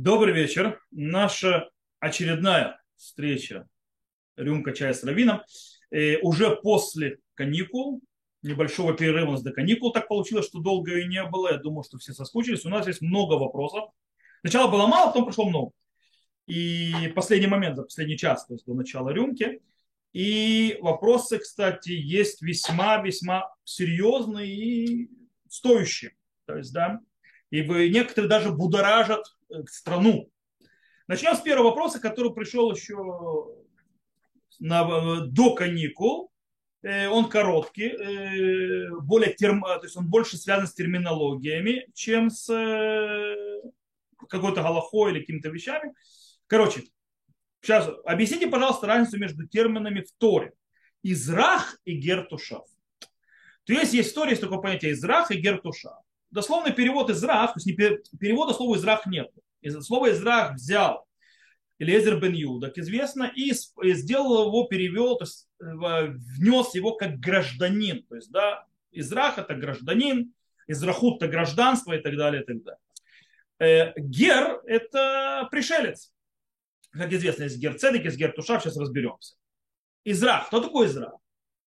Добрый вечер. Наша очередная встреча «Рюмка чая с раввином» э, уже после каникул, небольшого перерыва до каникул. Так получилось, что долго и не было. Я думаю, что все соскучились. У нас есть много вопросов. Сначала было мало, потом пришло много. И последний момент, за последний час, то есть до начала рюмки. И вопросы, кстати, есть весьма-весьма серьезные и стоящие. То есть, да, и некоторые даже будоражат э, страну. Начнем с первого вопроса, который пришел еще на, э, до каникул. Э, он короткий, более терм, то есть он больше связан с терминологиями, чем с какой-то галахой или какими-то вещами. Короче, сейчас объясните, пожалуйста, разницу между терминами в Торе. Израх и гертушав. То есть есть в Торе есть такое понятие израх и гертушав дословный перевод израх, то есть не перевода слова израх нет. Из слова израх взял Элезер бен Юда, как известно, и сделал его, перевел, то есть э, внес его как гражданин. То есть, да, израх это гражданин, израхут это гражданство и так далее, и так далее. Э, гер это пришелец. Как известно, есть гер цедек, есть гер сейчас разберемся. Израх. Кто такой израх?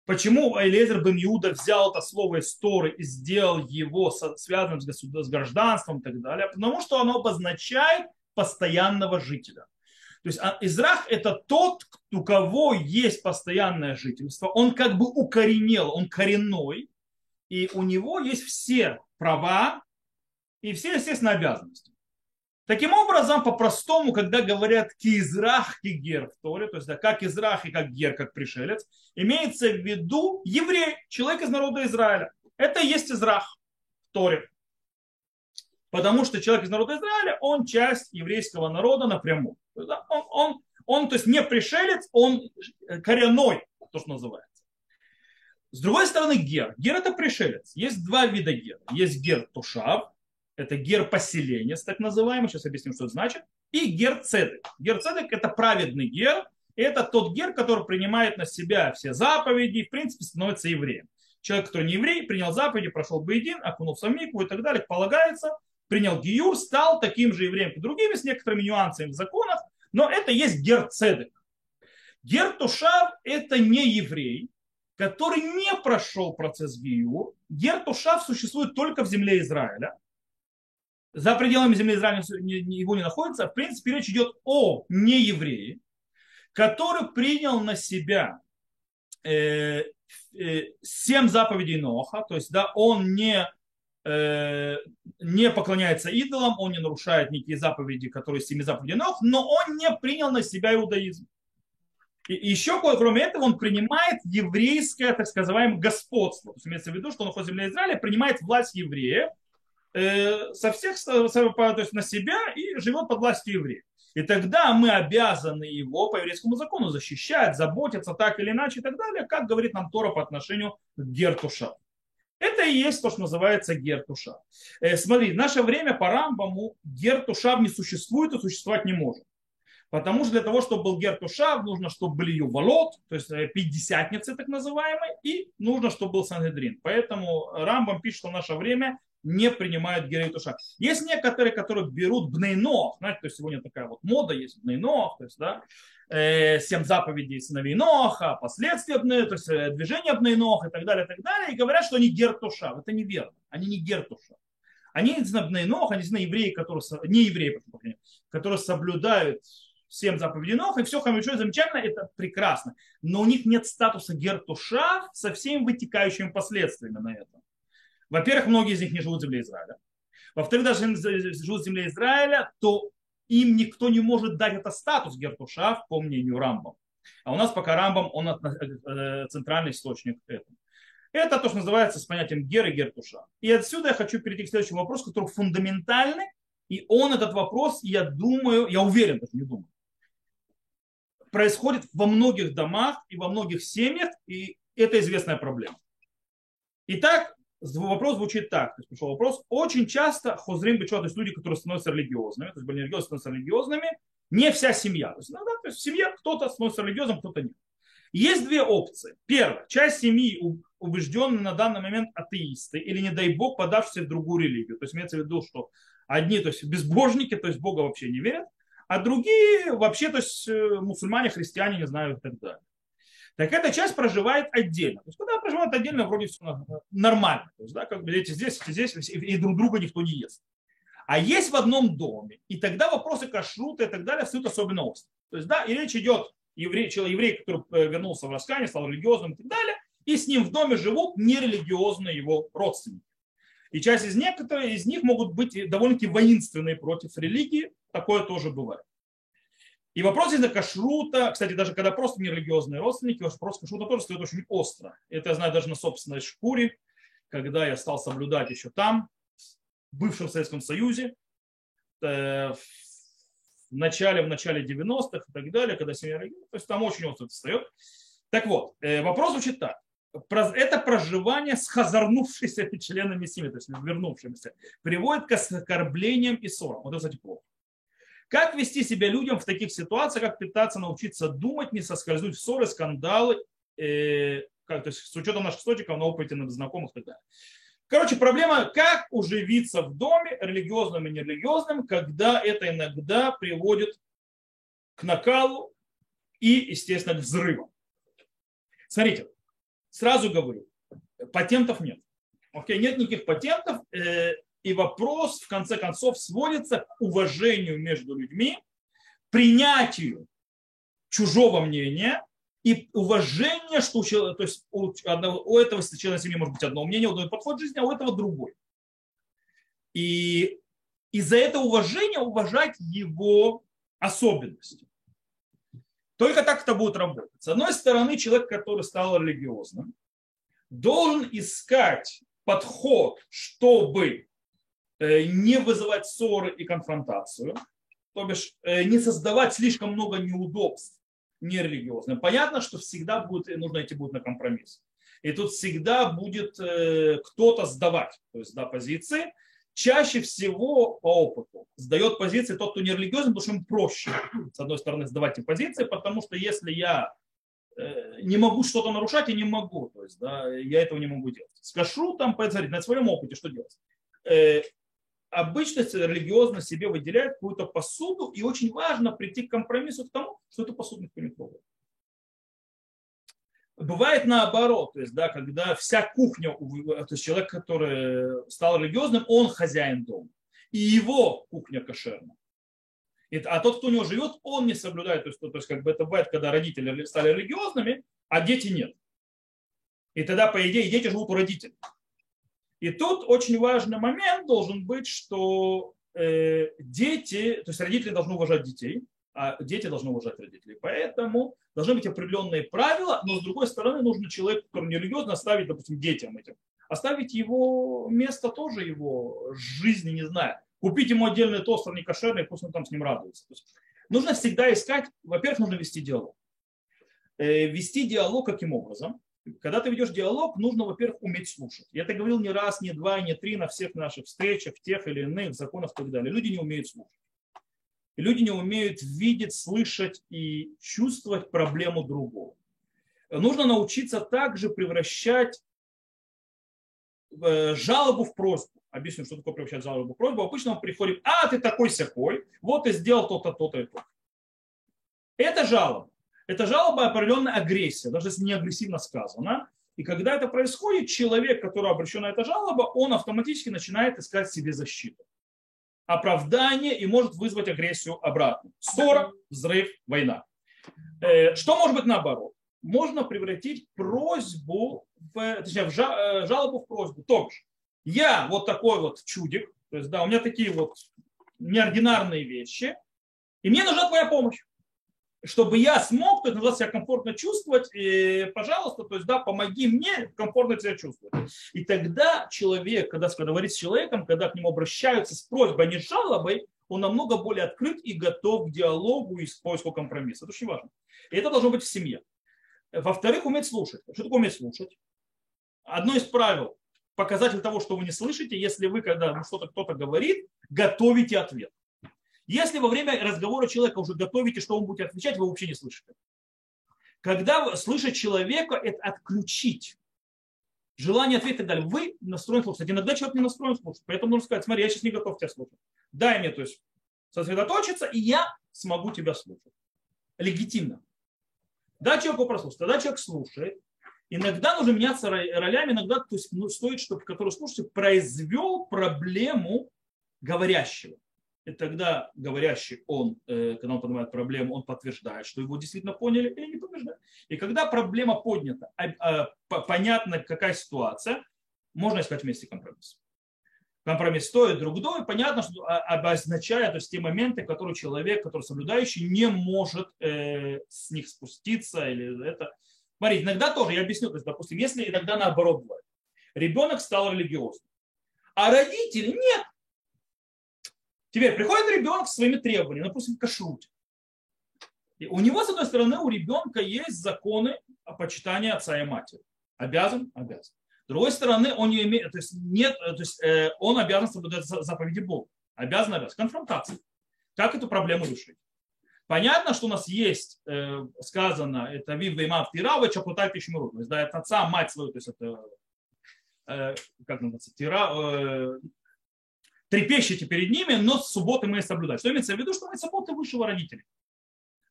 Почему Элезер бен Иуда взял это слово из Торы и сделал его связанным с, с гражданством и так далее? Потому что оно обозначает постоянного жителя. То есть а, Израх это тот, у кого есть постоянное жительство. Он как бы укоренел, он коренной. И у него есть все права и все, естественно, обязанности. Таким образом, по-простому, когда говорят кизрах кигер в Торе, то есть да, как израх и как гер, как пришелец, имеется в виду еврей, человек из народа Израиля. Это и есть израх в Торе. Потому что человек из народа Израиля, он часть еврейского народа напрямую. Он, он, он то есть не пришелец, он коренной, то, что называется. С другой стороны, гер. Гер это пришелец. Есть два вида гера. Есть гер тушав, это гер поселенец, так называемый, сейчас объясним, что это значит, и гер цедек. Гер цедек это праведный гер, это тот гер, который принимает на себя все заповеди и, в принципе, становится евреем. Человек, который не еврей, принял заповеди, прошел бейдин, окунулся в микву и так далее, полагается, принял гиюр, стал таким же евреем, как другими, с некоторыми нюансами в законах, но это есть гер цедек. Гер тушав – это не еврей, который не прошел процесс гиюр. Гер тушав существует только в земле Израиля за пределами земли Израиля его не находится. В принципе, речь идет о нееврее, который принял на себя э, э, семь заповедей Ноха, то есть да, он не, э, не поклоняется идолам, он не нарушает никакие заповеди, которые семи заповедей Ноха, но он не принял на себя иудаизм. И еще, кроме этого, он принимает еврейское, так сказать, господство. То есть имеется в виду, что он находится в земле Израиля, принимает власть еврея, Э, со всех то есть на себя и живет под властью евреев. И тогда мы обязаны его по еврейскому закону защищать, заботиться так или иначе и так далее, как говорит нам Тора по отношению к Гертуша. Это и есть то, что называется Гертуша. Э, смотри, в наше время по Рамбаму Гертушав не существует и существовать не может. Потому что для того, чтобы был Гертушав, нужно, чтобы были ювалот, то есть э, пятидесятницы так называемые, и нужно, чтобы был Сангедрин. Поэтому Рамбам пишет, что в наше время не принимают герей туша. Есть некоторые, которые берут бнейнох, знаете, то есть сегодня такая вот мода есть бнейнох, то есть, да, э, семь заповедей сыновей Ноха, последствия бней, то есть э, движение бнейнох и так далее, и так далее, и говорят, что они гертуша. Это неверно, они не гертуша. Они действительно бнейнох, они действительно евреи, которые, не евреи, которые соблюдают семь заповедей Ноха, и все хорошо и замечательно, это прекрасно. Но у них нет статуса гертуша со всеми вытекающими последствиями на этом. Во-первых, многие из них не живут в земле Израиля. Во-вторых, даже если живут в земле Израиля, то им никто не может дать это статус Гертуша, по мнению Рамбам. А у нас пока Рамбам, он э, центральный источник этого. Это то, что называется с понятием Гер и Гертуша. И отсюда я хочу перейти к следующему вопросу, который фундаментальный. И он, этот вопрос, я думаю, я уверен, даже не думаю, происходит во многих домах и во многих семьях, и это известная проблема. Итак, вопрос звучит так. То есть пришел вопрос. Очень часто хозрим бечо, то есть люди, которые становятся религиозными, то есть были религиозными, становятся религиозными, не вся семья. То есть иногда то есть в семье кто-то становится религиозным, кто-то нет. Есть две опции. Первая. Часть семьи убежденные на данный момент атеисты или, не дай бог, подавшиеся в другую религию. То есть имеется в виду, что Одни, то есть безбожники, то есть Бога вообще не верят, а другие вообще, то есть э, мусульмане, христиане, не знаю, и так далее. Так эта часть проживает отдельно. То есть, когда проживают отдельно, вроде все нормально. То есть, да, как бы эти здесь, эти здесь, и друг друга никто не ест. А есть в одном доме, и тогда вопросы кашрута и так далее встают особенно остро. То есть, да, и речь идет еврей, человек, еврей, который э, вернулся в Раскане, стал религиозным и так далее, и с ним в доме живут нерелигиозные его родственники. И часть из некоторых из них могут быть довольно-таки воинственные против религии, такое тоже бывает. И вопрос из-за кашрута, кстати, даже когда просто нерелигиозные родственники, вопрос кашрута тоже стоит очень остро. Это я знаю даже на собственной шкуре, когда я стал соблюдать еще там, в бывшем Советском Союзе, э, в начале, в начале 90-х и так далее, когда семья то есть там очень остро это встает. Так вот, э, вопрос звучит так. Это проживание с хазарнувшимися членами семьи, то есть вернувшимися, приводит к оскорблениям и ссорам. Вот это, кстати, плохо. Как вести себя людям в таких ситуациях, как пытаться научиться думать, не соскользнуть в ссоры, скандалы, э, как, то есть с учетом наших источников на опыте знакомых и так далее. Короче, проблема, как уживиться в доме, религиозным и нерелигиозным, когда это иногда приводит к накалу и, естественно, к взрывам. Смотрите, сразу говорю, патентов нет. Окей, нет никаких патентов, э, и вопрос, в конце концов, сводится к уважению между людьми, принятию чужого мнения и уважение, что у, то есть у, одного, у этого члена семьи может быть одно мнение, у одного подход жизни, а у этого другой. И из-за этого уважения уважать его особенности. Только так это будет работать. С одной стороны, человек, который стал религиозным, должен искать подход, чтобы не вызывать ссоры и конфронтацию, то бишь э, не создавать слишком много неудобств нерелигиозным. Понятно, что всегда будет, нужно идти будет на компромисс. И тут всегда будет э, кто-то сдавать, то есть да, позиции. Чаще всего по опыту сдает позиции тот, кто не религиозен, потому что ему проще, с одной стороны, сдавать эти позиции, потому что если я э, не могу что-то нарушать, я не могу, то есть да, я этого не могу делать. Скажу там, посмотрите, на своем опыте, что делать. Обычно религиозно себе выделяет какую-то посуду, и очень важно прийти к компромиссу к тому, что эту посуду никто не трогает. Бывает наоборот, то есть, да, когда вся кухня, то есть человек, который стал религиозным, он хозяин дома. И его кухня кошерна. А тот, кто у него живет, он не соблюдает. То есть, то есть как бы это бывает, когда родители стали религиозными, а дети нет. И тогда, по идее, дети живут у родителей. И тут очень важный момент должен быть, что э, дети, то есть родители должны уважать детей, а дети должны уважать родителей. Поэтому должны быть определенные правила, но с другой стороны нужно человеку, который не религиозно, оставить, допустим, детям этим. Оставить его место тоже его жизни, не знаю. Купить ему отдельный тостер не кошерный, пусть он там с ним радуется. есть, нужно всегда искать, во-первых, нужно вести диалог. Э, вести диалог каким образом? Когда ты ведешь диалог, нужно, во-первых, уметь слушать. Я это говорил не раз, не два, не три на всех наших встречах, тех или иных законах и так далее. Люди не умеют слушать. Люди не умеют видеть, слышать и чувствовать проблему другого. Нужно научиться также превращать э, жалобу в просьбу. Объясню, что такое превращать жалобу в просьбу. Обычно он приходит, а, ты такой сякой, вот ты сделал то-то, то-то и то. Это жалоба. Это жалоба определенная агрессия, даже если не агрессивно сказано. И когда это происходит, человек, который обращен на это жалоба, он автоматически начинает искать себе защиту. Оправдание и может вызвать агрессию обратно. Ссора, взрыв, война. Э, что может быть наоборот? Можно превратить просьбу, в, точнее, в э, жалобу в просьбу. То бишь, я вот такой вот чудик, то есть, да, у меня такие вот неординарные вещи, и мне нужна твоя помощь чтобы я смог, то есть, себя комфортно чувствовать, и, пожалуйста, то есть, да, помоги мне комфортно себя чувствовать. И тогда человек, когда, когда говорит с человеком, когда к нему обращаются с просьбой, а не с жалобой, он намного более открыт и готов к диалогу и поиску компромисса. Это очень важно. И это должно быть в семье. Во-вторых, уметь слушать. Что такое уметь слушать? Одно из правил, показатель того, что вы не слышите, если вы, когда что-то кто-то говорит, готовите ответ. Если во время разговора человека уже готовите, что он будет отвечать, вы вообще не слышите. Когда слышать человека, это отключить. желание ответить и так далее. Вы настроены слушать. Иногда человек не настроен слушать. Поэтому нужно сказать, смотри, я сейчас не готов тебя слушать. Дай мне, то есть, сосредоточиться, и я смогу тебя слушать. Легитимно. Да, человеку прослушать. Тогда человек слушает. Иногда нужно меняться ролями, иногда то есть, ну, стоит, чтобы который слушатель произвел проблему говорящего. И тогда говорящий, он, э, когда он поднимает проблему, он подтверждает, что его действительно поняли или не подтверждает. И когда проблема поднята, а, а, понятно, какая ситуация, можно искать вместе компромисс. Компромисс стоит друг другу, понятно, что а, обозначает то есть, те моменты, которые человек, который соблюдающий, не может э, с них спуститься. Или это. Смотрите, иногда тоже, я объясню, то есть, допустим, если иногда наоборот бывает. Ребенок стал религиозным, а родители нет. Теперь приходит ребенок с своими требованиями, допустим, к. И у него, с одной стороны, у ребенка есть законы о почитании отца и матери. Обязан? Обязан. С другой стороны, он не имеет, то есть нет, то есть э, он обязан соблюдать заповеди Бога. Обязан, обязан. Конфронтация. Как эту проблему решить? Понятно, что у нас есть, э, сказано, это вив веймав тирава, чапутай пишмиру. То есть, да, это отца, мать свою, то есть это, э, как называется, тира, э, трепещите перед ними, но с субботы мы соблюдаем. Что имеется в виду, что мы субботы высшего родителя.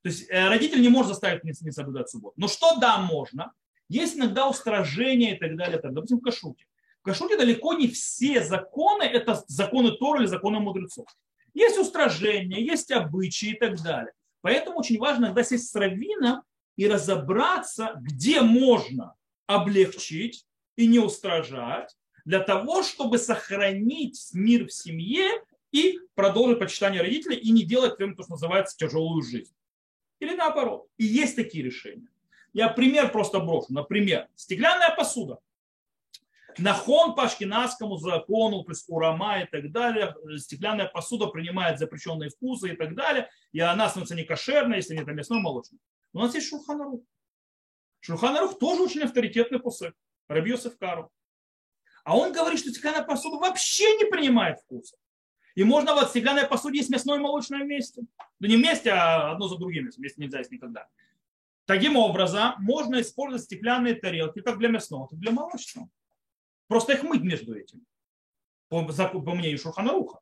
То есть э, родитель не может заставить не соблюдать субботу. Но что да, можно. Есть иногда устражения и так далее. Так, допустим, в кашуте. В кашуте далеко не все законы, это законы Тора или законы мудрецов. Есть устражения, есть обычаи и так далее. Поэтому очень важно иногда сесть с раввином и разобраться, где можно облегчить и не устражать, для того, чтобы сохранить мир в семье и продолжить почитание родителей и не делать прям то, что называется, тяжелую жизнь. Или наоборот. И есть такие решения. Я пример просто брошу. Например, стеклянная посуда. Нахон по ашкенадскому закону, то есть урама и так далее, стеклянная посуда принимает запрещенные вкусы и так далее, и она становится не кошерной, если нет мясной молочной. У нас есть Шурханарух. Шурханарух тоже очень авторитетный посыл. Рабьесов Кару. А он говорит, что стеклянная посуда вообще не принимает вкуса. И можно вот в стеклянной посуде есть мясное и молочное вместе. Да не вместе, а одно за другим. Вместе нельзя есть никогда. Таким образом, можно использовать стеклянные тарелки как для мясного, так и для молочного. Просто их мыть между этим. По, по мнению Шурханаруха.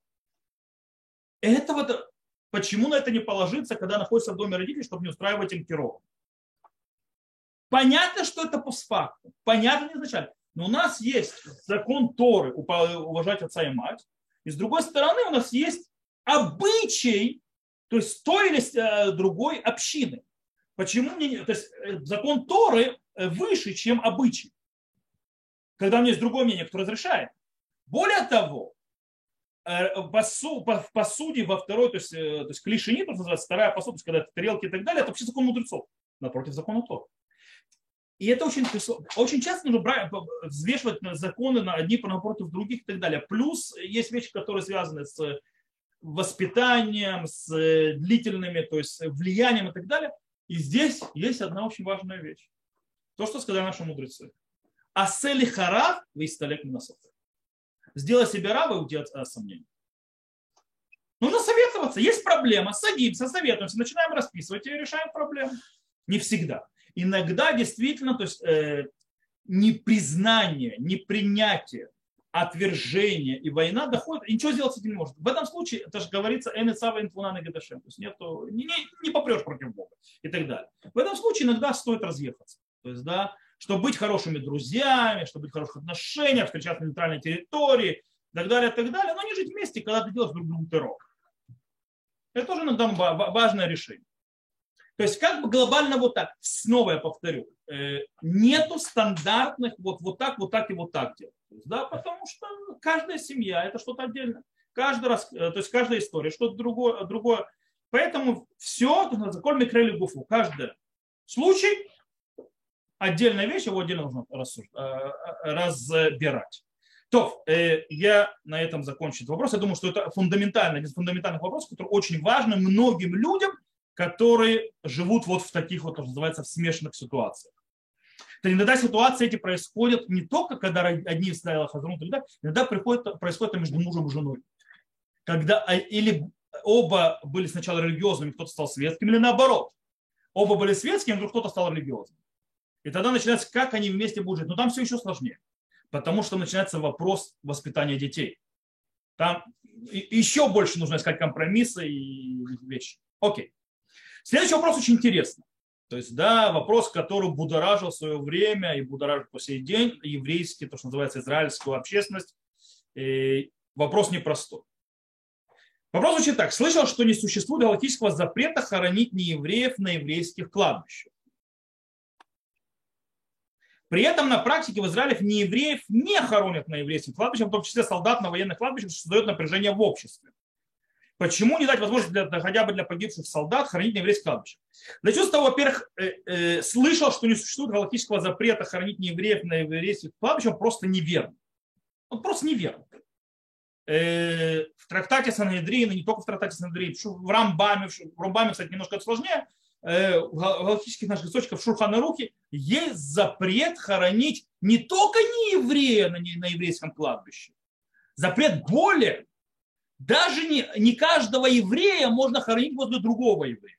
Это вот почему на это не положиться, когда находится в доме родителей, чтобы не устраивать им пирог. Понятно, что это постфактум. Понятно изначально. Но у нас есть закон Торы уважать отца и мать. И с другой стороны у нас есть обычай, то есть той или э, другой общины. Почему мне То есть э, закон Торы э, выше, чем обычай. Когда у меня есть другое мнение, кто разрешает. Более того, в посуде во второй, то есть, то есть клишини, то называется, вторая посуда, когда это тарелки и так далее, это вообще закон мудрецов, напротив закона Тора. И это очень, очень часто нужно взвешивать законы на одни напротив других и так далее. Плюс есть вещи, которые связаны с воспитанием, с длительными, то есть влиянием и так далее. И здесь есть одна очень важная вещь. То, что сказали наши мудрецы. Асели харав вы исталек минасофе. Сделай себе раба и уйди от сомнений. Нужно советоваться. Есть проблема. Садимся, советуемся, начинаем расписывать и решаем проблему. Не всегда иногда действительно, то есть э, непризнание, непринятие, отвержение и война доходит, и ничего сделать с этим не может. В этом случае, это же говорится, энецава инфунана гадашем, то есть нету, не, не, не попрешь против Бога и так далее. В этом случае иногда стоит разъехаться. То есть, да, чтобы быть хорошими друзьями, чтобы быть в хороших отношениях, встречаться на нейтральной территории, и так далее, и так далее, но не жить вместе, когда ты делаешь друг другу террор. Это тоже иногда важное решение. То есть как бы глобально вот так, снова я повторю, э, нету стандартных вот, вот так, вот так и вот так делать. Да, потому что каждая семья это что-то отдельное. Каждый раз, э, то есть каждая история что-то другое, другое. Поэтому все, закон микрели гуфу, каждый случай отдельная вещь, его отдельно нужно э, разбирать. То, я на этом закончу этот вопрос. Я думаю, что это фундаментальный, один из фундаментальных вопросов, который очень важен многим людям, которые живут вот в таких вот, что называется, в смешанных ситуациях. То иногда ситуации эти происходят не только, когда одни вставили хазрун, иногда, иногда приходит, происходит между мужем и женой. Когда а, или оба были сначала религиозными, кто-то стал светским, или наоборот. Оба были светскими, вдруг кто-то стал религиозным. И тогда начинается, как они вместе будут жить. Но там все еще сложнее. Потому что начинается вопрос воспитания детей. Там еще больше нужно искать компромиссы и вещи. Окей. Следующий вопрос очень интересный. То есть, да, вопрос, который будоражил в свое время и будоражит по сей день еврейский, то, что называется, израильскую общественность. И вопрос непростой. Вопрос звучит так. Слышал, что не существует галактического запрета хоронить неевреев на еврейских кладбищах. При этом на практике в Израиле неевреев не хоронят на еврейских кладбищах, в том числе солдат на военных кладбищах, что создает напряжение в обществе. Почему не дать возможность для, хотя бы для погибших солдат хоронить на еврейских кладбищах? Начну с того, во-первых, э, э, слышал, что не существует галактического запрета хоронить неевреев на еврейских кладбищах, просто неверно. Он просто неверно. Э, в трактате Санедрина, не только в трактате Санедрина, в Рамбаме, в Рамбаме, кстати, немножко сложнее, э, в галактических наших источниках в Шурхана Рухе есть запрет хоронить не только не еврея на, на еврейском кладбище. Запрет более. Даже не, не каждого еврея можно хоронить возле другого еврея.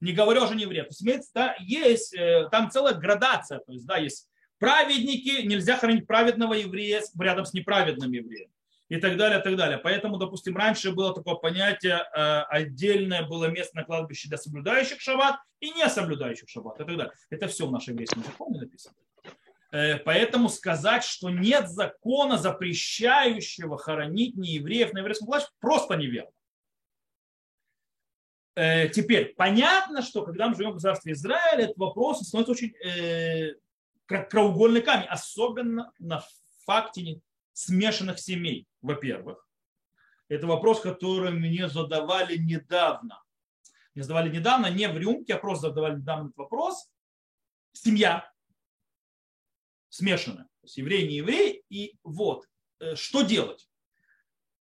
Не говоря уже не еврея. То есть да, есть э, там целая градация. То есть, да, есть праведники, нельзя хоронить праведного еврея рядом с неправедным евреем и так далее, и так далее. Поэтому, допустим, раньше было такое понятие, э, отдельное было место на кладбище для соблюдающих шаббат и не соблюдающих шаббат и так далее. Это все в нашем еврейском законе написано. Э, поэтому сказать, что нет закона, запрещающего хоронить неевреев на еврейском кладбище, просто неверно. Э, теперь, понятно, что когда мы живем в государстве Израиля, этот вопрос становится очень э, краеугольный камень, особенно на факте смешанных семей, во-первых. Это вопрос, который мне задавали недавно. Мне задавали недавно, не в рюмке, а просто задавали недавно этот вопрос. Семья смешанная. То есть еврей, не еврей. И вот, э, что делать?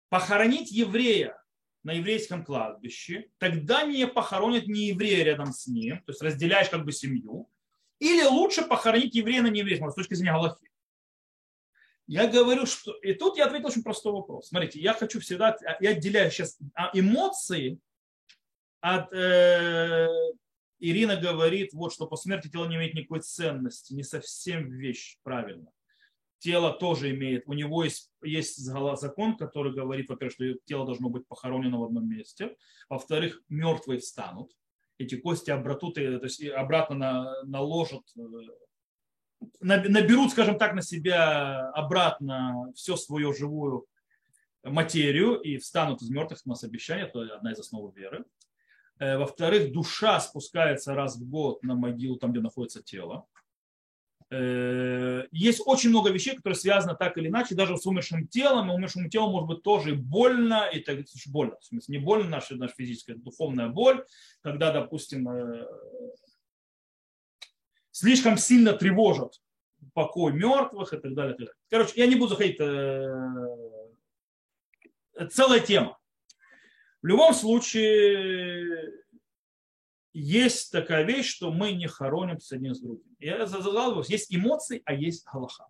Похоронить еврея на еврейском кладбище, тогда не похоронят не еврея рядом с ним, то есть разделяешь как бы семью, или лучше похоронить еврея на нееврейском, с точки зрения Галахи. Я говорю, что... И тут я ответил очень простой вопрос. Смотрите, я хочу всегда... Я отделяю сейчас эмоции от... Э, Ирина говорит, вот, что по смерти тело не имеет никакой ценности. Не совсем вещь правильно. Тело тоже имеет... У него есть, есть закон, который говорит, во-первых, что тело должно быть похоронено в одном месте. Во-вторых, мертвые встанут. Эти кости обратут, то есть обратно наложат э, наберут, скажем так, на себя обратно все свою живую материю и встанут из мертвых, у нас обещание, это одна из основ веры. Э, во-вторых, душа спускается раз в год на могилу, там, где находится тело. Э, есть очень много вещей, которые связаны так или иначе, даже с умершим телом, и умершему телу может быть тоже больно, и так больно, в смысле, не больно наша, наша физическая, это духовная боль, когда, допустим, э, слишком сильно тревожат покой мертвых и так далее. И так далее. Короче, я не буду заходить. Целая тема. В любом случае, есть такая вещь, что мы не хоронимся один с другим. Я задал вопрос, есть эмоции, а есть галаха.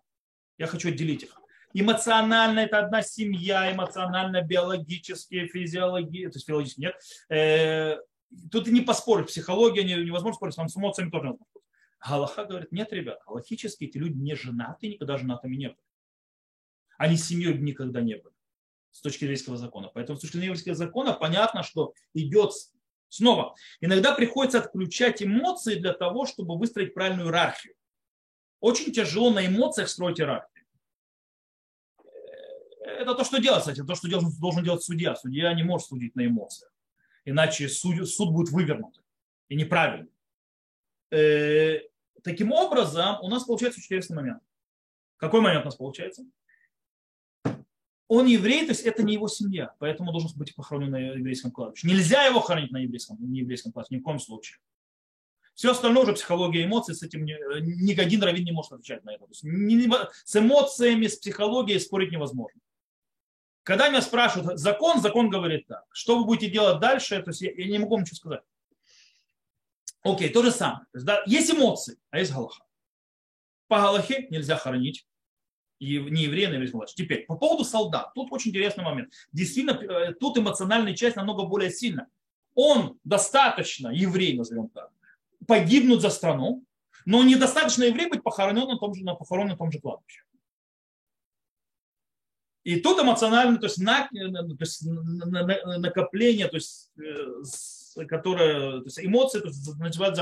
Я хочу отделить их. Эмоционально это одна семья, эмоционально, биологически, физиология, то есть физиологически нет. Э, тут не поспорить, психология невозможно спорить, с эмоциями тоже невозможно Галаха говорит, нет, ребят, галахически эти люди не женаты, никогда женатыми не были. Они семьей никогда не были с точки еврейского закона. Поэтому с точки зрения еврейского закона понятно, что идет снова. Иногда приходится отключать эмоции для того, чтобы выстроить правильную иерархию. Очень тяжело на эмоциях строить иерархию. Это то, что делать, кстати, то, что должен делать судья. Судья не может судить на эмоциях. Иначе суд, суд будет вывернут и неправильный. Э, таким образом, у нас получается очень интересный момент. Какой момент у нас получается? Он еврей, то есть это не его семья, поэтому должен быть похоронен на еврейском кладбище. Нельзя его хоронить на еврейском, на еврейском кладбище, ни в коем случае. Все остальное уже психология эмоций, с этим ни, ни один раввин не может отвечать на это. То есть, не, с эмоциями, с психологией спорить невозможно. Когда меня спрашивают закон, закон говорит так. Что вы будете делать дальше, то есть я, я не могу ничего сказать. Окей, то же самое. Есть, да, есть эмоции, а есть галаха. По галахе нельзя хоронить не еврея на еврейском младше. Теперь, по поводу солдат. Тут очень интересный момент. Действительно, э, тут эмоциональная часть намного более сильна. Он достаточно еврей, назовем так, погибнуть за страну, но недостаточно еврей быть похоронен на том же, на похоронен на том же кладбище. И тут эмоционально, то есть, на, то есть накопление, то есть, э, которое, то есть эмоции то есть, начинают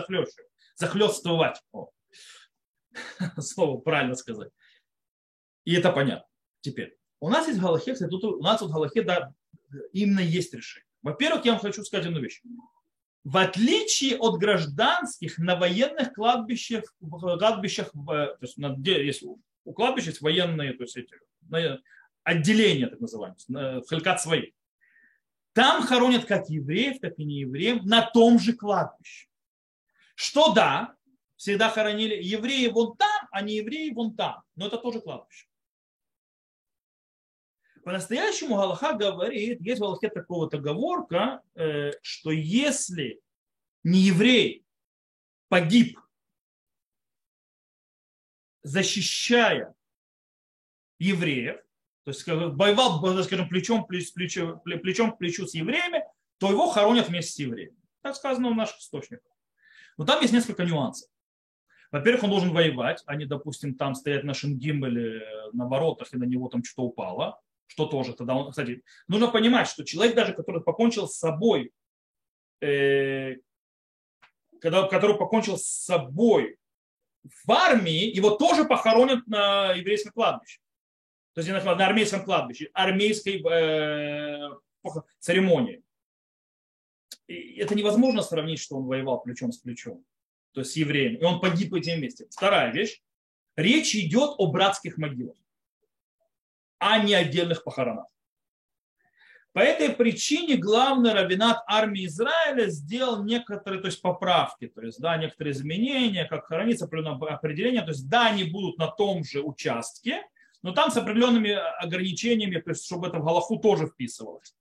захлестывать. О. Слово правильно сказать. И это понятно. Теперь, у нас есть Галахе, кстати, тут у нас вот Галахе, да, именно есть решение. Во-первых, я вам хочу сказать одну вещь. В отличие от гражданских, на военных кладбищах, кладбищах то есть, где есть у кладбища есть военные, то есть эти, отделения, так называемые, халькат свои. Там хоронят как евреев, так и не евреев на том же кладбище. Что да, всегда хоронили евреи вон там, а не евреи вон там. Но это тоже кладбище. По-настоящему Галаха говорит, есть в Галахе такого договорка, э, что если не еврей погиб, защищая евреев, то есть воевал, скажем, плечом, плечом, плечом к плечу с евреями, то его хоронят вместе с евреями. Так сказано в наших источниках. Но там есть несколько нюансов. Во-первых, он должен воевать, а не, допустим, там стоять на шингимбеле на воротах, и на него там что-то упало что тоже тогда он, кстати, нужно понимать, что человек даже, который покончил с собой, э, когда, который покончил с собой в армии, его тоже похоронят на еврейском кладбище. То есть на армейском кладбище, армейской э, церемонии. И это невозможно сравнить, что он воевал плечом с плечом, то есть с евреем, и он погиб в этим месте. Вторая вещь. Речь идет о братских могилах а не отдельных похоронах. По этой причине главный равенат армии Израиля сделал некоторые то есть, поправки, то есть да, некоторые изменения, как хранится определение. То есть да, они будут на том же участке, но там с определенными ограничениями, то есть чтобы это в Галаху тоже вписывалось.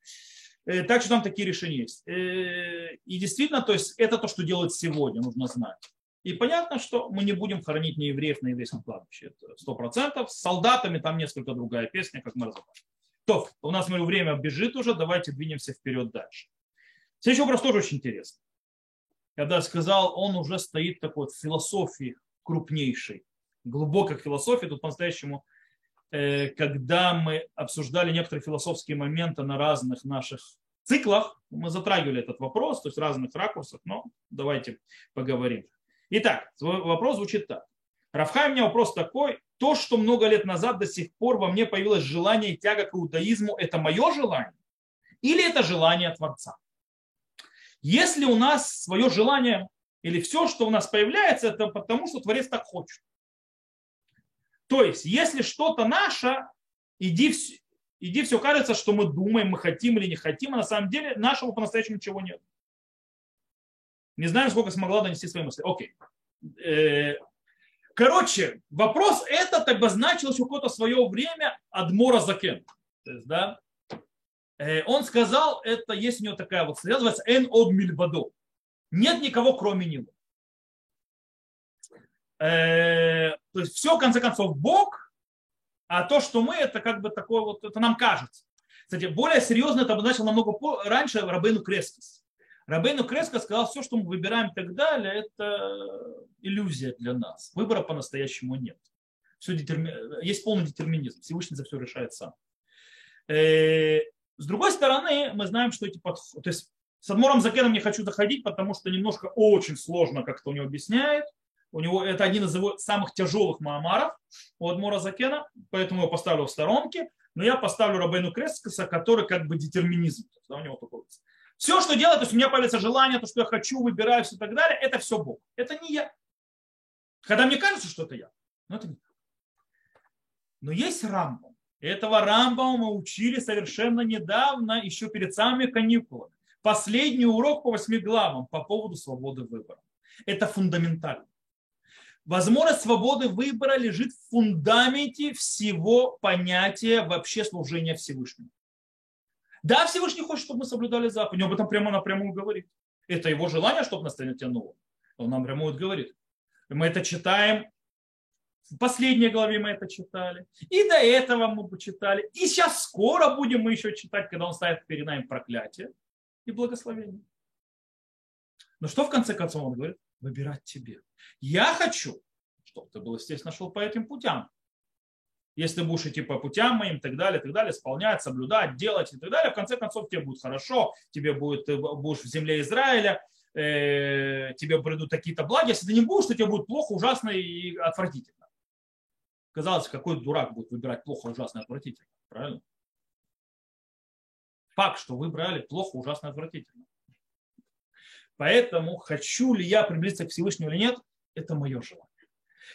Э, так что там такие решения есть. Э, и действительно, то есть это то, что делают сегодня, нужно знать. И понятно, что мы не будем хоронить неевреев на еврейском кладбище. Это сто процентов. С солдатами там несколько другая песня, как мы разобрали. То, у нас мое время бежит уже, давайте двинемся вперед дальше. Следующий вопрос тоже очень интересный. Когда я сказал, он уже стоит такой философии крупнейшей, глубокой философии, тут по-настоящему, э, когда мы обсуждали некоторые философские моменты на разных наших циклах, мы затрагивали этот вопрос, то есть разных ракурсах, но давайте поговорим. Итак, вопрос звучит так. Рафхай, у меня вопрос такой. То, что много лет назад до сих пор во мне появилось желание и тяга к иудаизму, это мое желание? Или это желание Творца? Если у нас свое желание или все, что у нас появляется, это потому, что Творец так хочет. То есть, если что-то наше, иди, иди все кажется, что мы думаем, мы хотим или не хотим, а на самом деле нашего по-настоящему ничего нет. Не знаю, сколько смогла донести свои мысли. Окей. Э, короче, вопрос этот обозначил еще какое-то свое время Адмора Закен. То есть, да, э, он сказал, это есть у него такая вот называется «Эн од мильбадо». Нет никого, кроме него. Э, то есть все, в конце концов, Бог, а то, что мы, это как бы такое вот, это нам кажется. Кстати, более серьезно это обозначил намного раньше Рабейну Крескис. Рабейну Креска сказал, все, что мы выбираем и так далее, это иллюзия для нас. Выбора по-настоящему нет. Все детерми... Есть полный детерминизм. Всевышний за все решает сам. Э, с другой стороны, мы знаем, что эти подходы... То есть с Адмором Закеном не хочу заходить, потому что немножко очень сложно как-то у него объясняет. У него это один из его самых тяжелых маамаров у Адмора Закена, поэтому я поставлю в сторонке. Но я поставлю Рабейну Крескаса, который как бы детерминизм. Да, у него такой все, что делает, то есть у меня появляется желание, то, что я хочу, выбираюсь и так далее, это все Бог. Это не я. Когда мне кажется, что это я, но это не так. Но есть Рамбам. Этого Рамбама мы учили совершенно недавно, еще перед самыми каникулами. Последний урок по восьми главам по поводу свободы выбора. Это фундаментально. Возможность свободы выбора лежит в фундаменте всего понятия вообще служения Всевышнему. Да, Всевышний хочет, чтобы мы соблюдали заповеди. Он об этом прямо напрямую говорит. Это его желание, чтобы нас тянуло. Он нам прямо говорит. Мы это читаем в последней главе мы это читали. И до этого мы почитали. И сейчас скоро будем мы еще читать, когда он ставит перед нами проклятие и благословение. Но что в конце концов он говорит? Выбирать тебе. Я хочу, чтобы ты был, естественно, шел по этим путям. Если будешь идти по путям моим и так далее, и так далее, исполнять, соблюдать, делать и так далее, в конце концов тебе будет хорошо, тебе будет, ты будешь в земле Израиля, э, тебе придут какие-то блага. Если ты не будешь, то тебе будет плохо, ужасно и отвратительно. Казалось, какой дурак будет выбирать плохо, ужасно отвратительно. Правильно? Факт, что выбрали плохо, ужасно отвратительно. Поэтому хочу ли я приблизиться к Всевышнему или нет, это мое желание.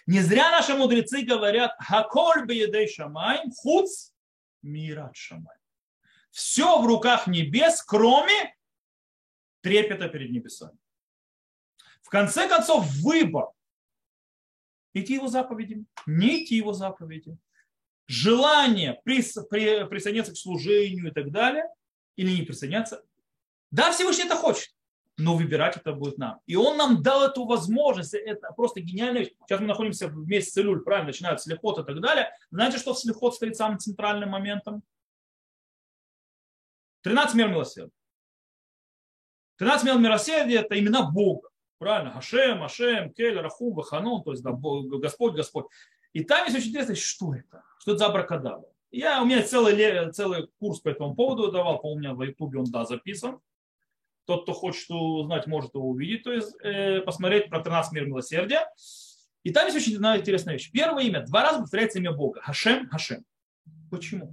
Не зря наши мудрецы говорят, хаколь беедей шамай, хуц мират шамай. Все в руках небес, кроме трепета перед небесами. В конце концов, выбор. Идти его заповедям, не идти его заповедям. Желание присоединиться к служению и так далее, или не присоединяться. Да, Всевышний это хочет но выбирать это будет нам. И он нам дал эту возможность. Это просто гениальная. Сейчас мы находимся в месяце Илюль, правильно, начинают с Лихот и так далее. Знаете, что в Слихот стоит самым центральным моментом? 13 мер милосердия. 13 мер милосердия – это имена Бога. Правильно? Хашем, Ашем, Кель, Рахум, Ваханон, то есть да, Господь, Господь. И там есть очень интересно, что это? Что это за абракадабра? Я, у меня целый, целый курс по этому поводу давал, по-моему, у меня в Ютубе он, да, записан. Тот, кто хочет узнать, может его увидеть, то есть э, посмотреть про 13 мир милосердия. И там есть очень интересная вещь. Первое имя, два раза повторяется имя Бога. Хашем, Хашем. Почему?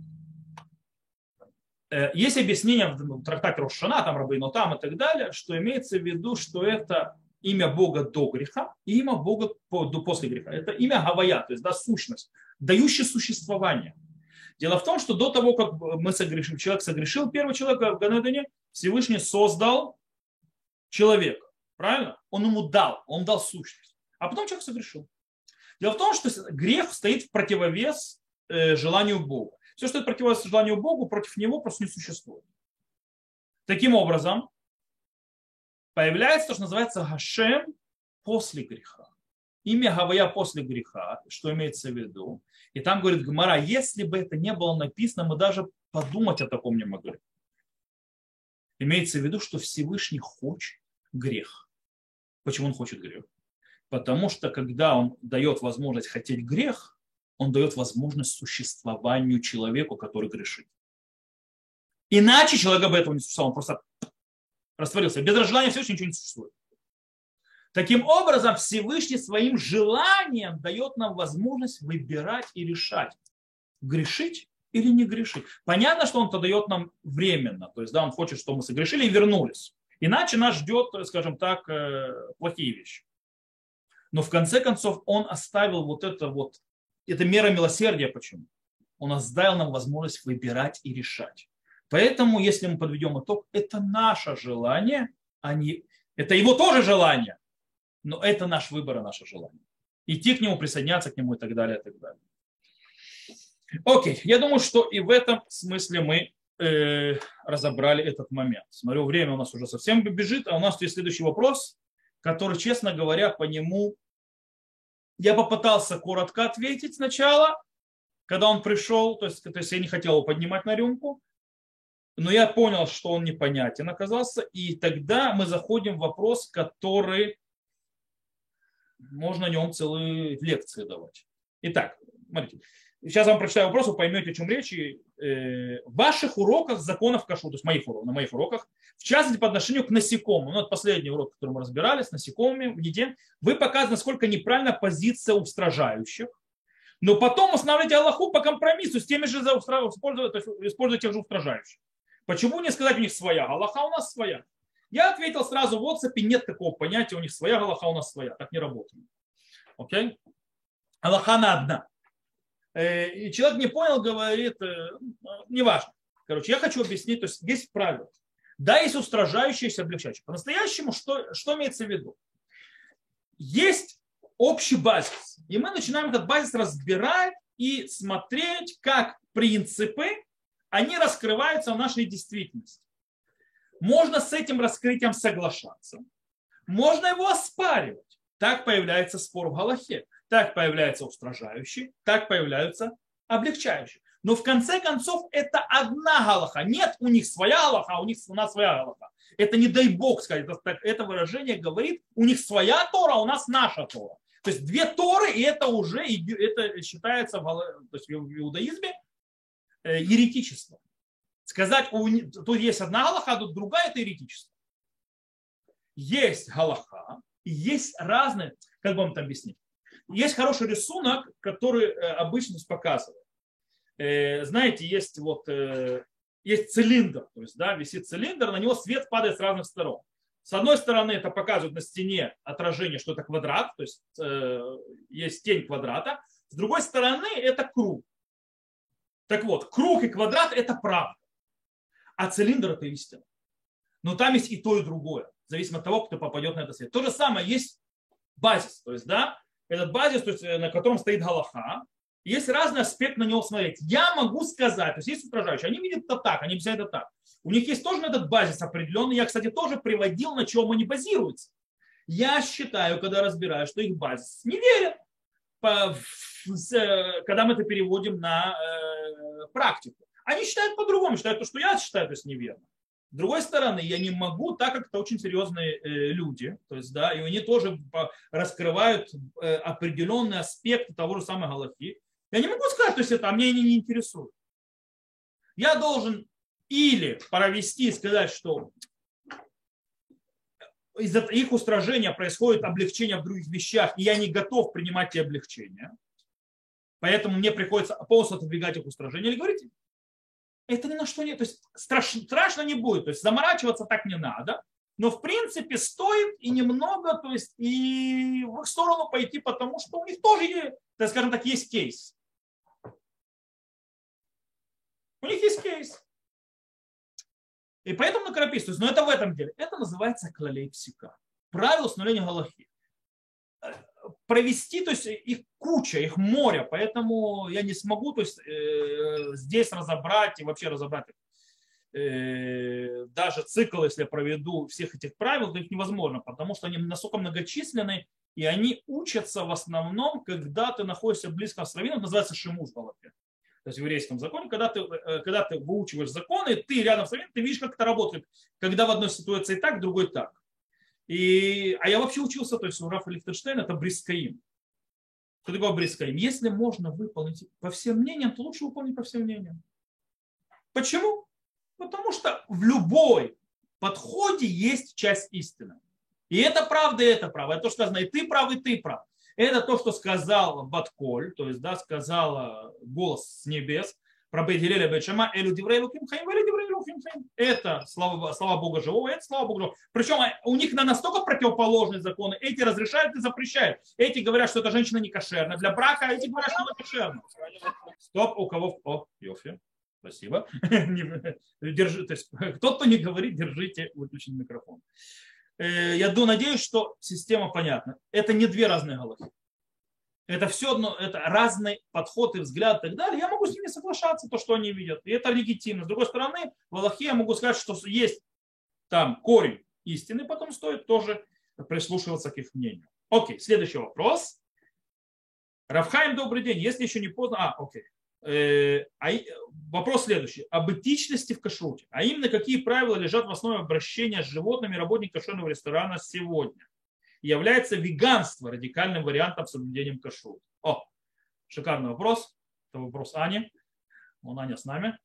Э, есть объяснение в трактате Рошана, там Рабейну там и так далее, что имеется в виду, что это имя Бога до греха и имя Бога после греха. Это имя Гавая, то есть да, сущность, дающее существование. Дело в том, что до того, как мы согрешили, человек согрешил, первый человек в Ганедане, Всевышний создал человека. Правильно? Он ему дал, он дал сущность. А потом человек согрешил. Дело в том, что грех стоит в противовес э, желанию Бога. Все, что это противовес желанию Богу, против него просто не существует. Таким образом, появляется то, что называется Гашем после греха. Имя Гавая после греха, что имеется в виду. И там говорит Гмара, если бы это не было написано, мы даже подумать о таком не могли. Имеется в виду, что Всевышний хочет грех. Почему он хочет грех? Потому что когда он дает возможность хотеть грех, он дает возможность существованию человеку, который грешит. Иначе человек бы этого не существовал, он просто растворился. Без желания Всевышнего ничего не существует. Таким образом, Всевышний своим желанием дает нам возможность выбирать и решать, грешить или не грешить. Понятно, что он-то дает нам временно, то есть да, он хочет, чтобы мы согрешили и вернулись. Иначе нас ждет, скажем так, э, плохие вещи. Но в конце концов он оставил вот это вот, это мера милосердия почему? Он оставил нам возможность выбирать и решать. Поэтому, если мы подведем итог, это наше желание, а не... Это его тоже желание, но это наш выбор и наше желание. Идти к нему, присоединяться к нему и так далее, и так далее. Окей, я думаю, что и в этом смысле мы э, разобрали этот момент. Смотрю, время у нас уже совсем бежит, а у нас есть следующий вопрос, который, честно говоря, по нему я попытался коротко ответить сначала, когда он пришел, то есть, то есть я не хотел его поднимать на рюмку, но я понял, что он непонятен оказался, и тогда мы заходим в вопрос, который можно о нем целые лекции давать. Итак, смотрите, Сейчас вам прочитаю вопрос, вы поймете, о чем речь. Э, в ваших уроках законов кашу, то есть моих уроках, на моих уроках, в частности по отношению к насекомым, ну, это последний урок, который мы разбирали, с насекомыми в еде, вы показываете, насколько неправильна позиция устражающих, но потом устанавливаете Аллаху по компромиссу с теми же используя, то есть используя тех же устражающих. Почему не сказать у них своя? Аллаха у нас своя. Я ответил сразу в WhatsApp, нет такого понятия, у них своя Аллаха, у нас своя. Так не работает. Окей? Аллаха на одна. Э, и человек не понял, говорит, э, неважно. Короче, я хочу объяснить, то есть есть правила. Да, есть устражающие, есть облегчающие. По-настоящему, что, что имеется в виду? Есть общий базис. И мы начинаем этот базис разбирать и смотреть, как принципы, они раскрываются в нашей действительности. Можно с этим раскрытием соглашаться. Можно его оспаривать. Так появляется спор в Галахе так появляется устражающий, так появляются облегчающие. Но в конце концов это одна галаха. Нет у них своя галаха, а у них у нас своя галаха. Это не дай бог сказать. Это, это выражение говорит, у них своя Тора, а у нас наша Тора. То есть две Торы, и это уже это считается то есть в иудаизме э, еретичество. Сказать, тут есть одна галаха, а тут другая, это еретичество. Есть галаха, и есть разные, как бы вам это объяснить. Есть хороший рисунок, который э, обычно показывает. Э, знаете, есть вот есть цилиндр, то есть да, висит цилиндр, на него свет падает с разных сторон. С одной стороны, это показывает на стене отражение, что это квадрат, то есть э, есть тень квадрата. С другой стороны, это круг. Так вот, круг и квадрат – это правда. А цилиндр – это истина. Но там есть и то, и другое, в зависимости от того, кто попадет на этот свет. То же самое есть базис, то есть, да, этот базис, то есть, э, на котором стоит Галаха, есть разный аспект на него смотреть. Я могу сказать, то есть есть упражающие, они видят это так, они взяли это так. У них есть тоже этот базис определенный. Я, кстати, тоже приводил, на чем они базируются. Я считаю, когда разбираю, что их базис неверен, э, когда мы это переводим на э, практику. Они считают по-другому, считают то, что я считаю, то есть неверно. С другой стороны, я не могу, так как это очень серьезные э, люди, то есть, да, и они тоже раскрывают определенные аспекты того же самого Галахи. Я не могу сказать, то есть это, а меня они не интересует. Я должен или провести и сказать, что из-за их устражения происходит облегчение в других вещах, и я не готов принимать эти облегчения. Поэтому мне приходится полностью отодвигать их устражения. Или говорите, это ни на что нет. То есть страшно, страшно не будет. То есть заморачиваться так не надо. Но в принципе стоит и немного, то есть и в их сторону пойти, потому что у них тоже, так скажем так, есть кейс. У них есть кейс. И поэтому на крапис, то есть, но это в этом деле. Это называется клалей псика. Правило установления галахи. Провести, то есть их куча, их море, поэтому я не смогу то есть, э, здесь разобрать и вообще разобрать э, даже цикл, если я проведу всех этих правил, то их невозможно, потому что они настолько многочисленны, и они учатся в основном, когда ты находишься близко с раввином, называется шимуш в Галахе то есть в еврейском законе, когда ты, э, когда ты выучиваешь законы, ты рядом с ним, ты видишь, как это работает, когда в одной ситуации так, в другой так. И, а я вообще учился, то есть у Рафа Лихтенштейна это Брискаим. Что такое Брискаим? Если можно выполнить по всем мнениям, то лучше выполнить по всем мнениям. Почему? Потому что в любой подходе есть часть истины. И это правда, и это правда. Это то, что сказано, и ты прав, и ты прав. Это то, что сказал Батколь, то есть да, сказала голос с небес про Бейдилеля Бейчама, Элю Диврей Луким Хаим, Элю Диврей Луким Хаим. Это слава, слава Бога живого, это слава Бога живого. Причем у них на настолько противоположные законы. Эти разрешают и запрещают. Эти говорят, что эта женщина не кошерна для брака, а эти говорят, что она кошерна. Стоп, у кого... О, Йофи. Спасибо. Держи, то есть, тот, кто не говорит, держите выключен микрофон. Э, я надеюсь, что система понятна. Это не две разные галахи. Это все одно, это разный подход и взгляд и так далее. Я могу с ними соглашаться, то, что они видят. И это легитимно. С другой стороны, в Аллахе я могу сказать, что есть там корень истины, потом стоит тоже прислушиваться к их мнению. Окей, следующий вопрос. Равхайм, добрый день. Если еще не поздно... А, окей. Э, а вопрос следующий. Об этичности в кашруте. А именно, какие правила лежат в основе обращения с животными работников кошерного ресторана сегодня? Является веганство радикальным вариантом соблюдением кашрута? О, шикарный вопрос. Это вопрос Ани. Он Аня с нами.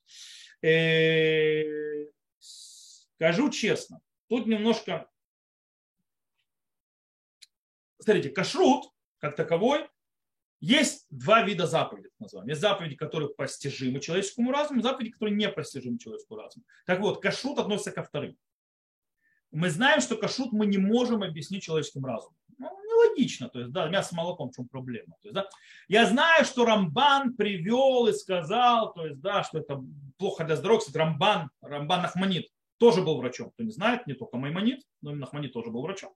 Э, скажу честно, тут немножко... Смотрите, кашрут как таковой есть два вида заповедей, так. Есть заповеди, которые постижимы человеческому разуму, заповеди, которые не постижимы человеческому разуму. Так вот, кашрут относится ко вторым. Мы знаем, что кашрут мы не можем объяснить человеческим разумом. Ну, нелогично. То есть, да, мясо с молоком, в чем проблема. То есть, да, я знаю, что Рамбан привел и сказал, то есть, да, что это плохо для здоровья. Кстати, Рамбан, Рамбан Нахманит тоже был врачом. Кто не знает, не только Маймонит, но и Нахманит тоже был врачом.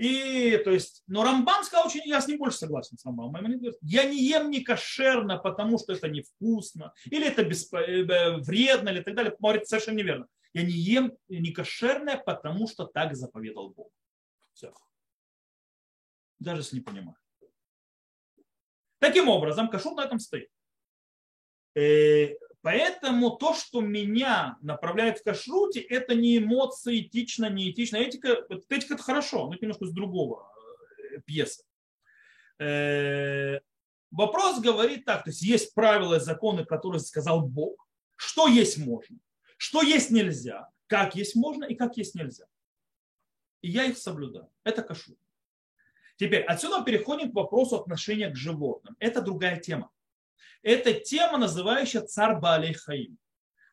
И, то есть, но Рамбам сказал очень, я с ним больше согласен с Рамбамом. Я не ем не кошерно, потому что это невкусно, или это бесп... Э, вредно, или так далее. Говорит, совершенно неверно. Я не ем не кошерное, потому что так заповедал Бог. Все. Даже если не понимаю. Таким образом, кашут на этом стоит. Поэтому то, что меня направляет в кашруте, это не эмоции, этично, не этично. Этика, этика это хорошо, но это немножко с другого э, пьесы. Э, вопрос говорит так, то есть есть правила и законы, которые сказал Бог, что есть можно, что есть нельзя, как есть можно и как есть нельзя. И я их соблюдаю. Это кашу. Теперь отсюда переходим к вопросу отношения к животным. Это другая тема. Это тема, называющая царь Балей Хаим.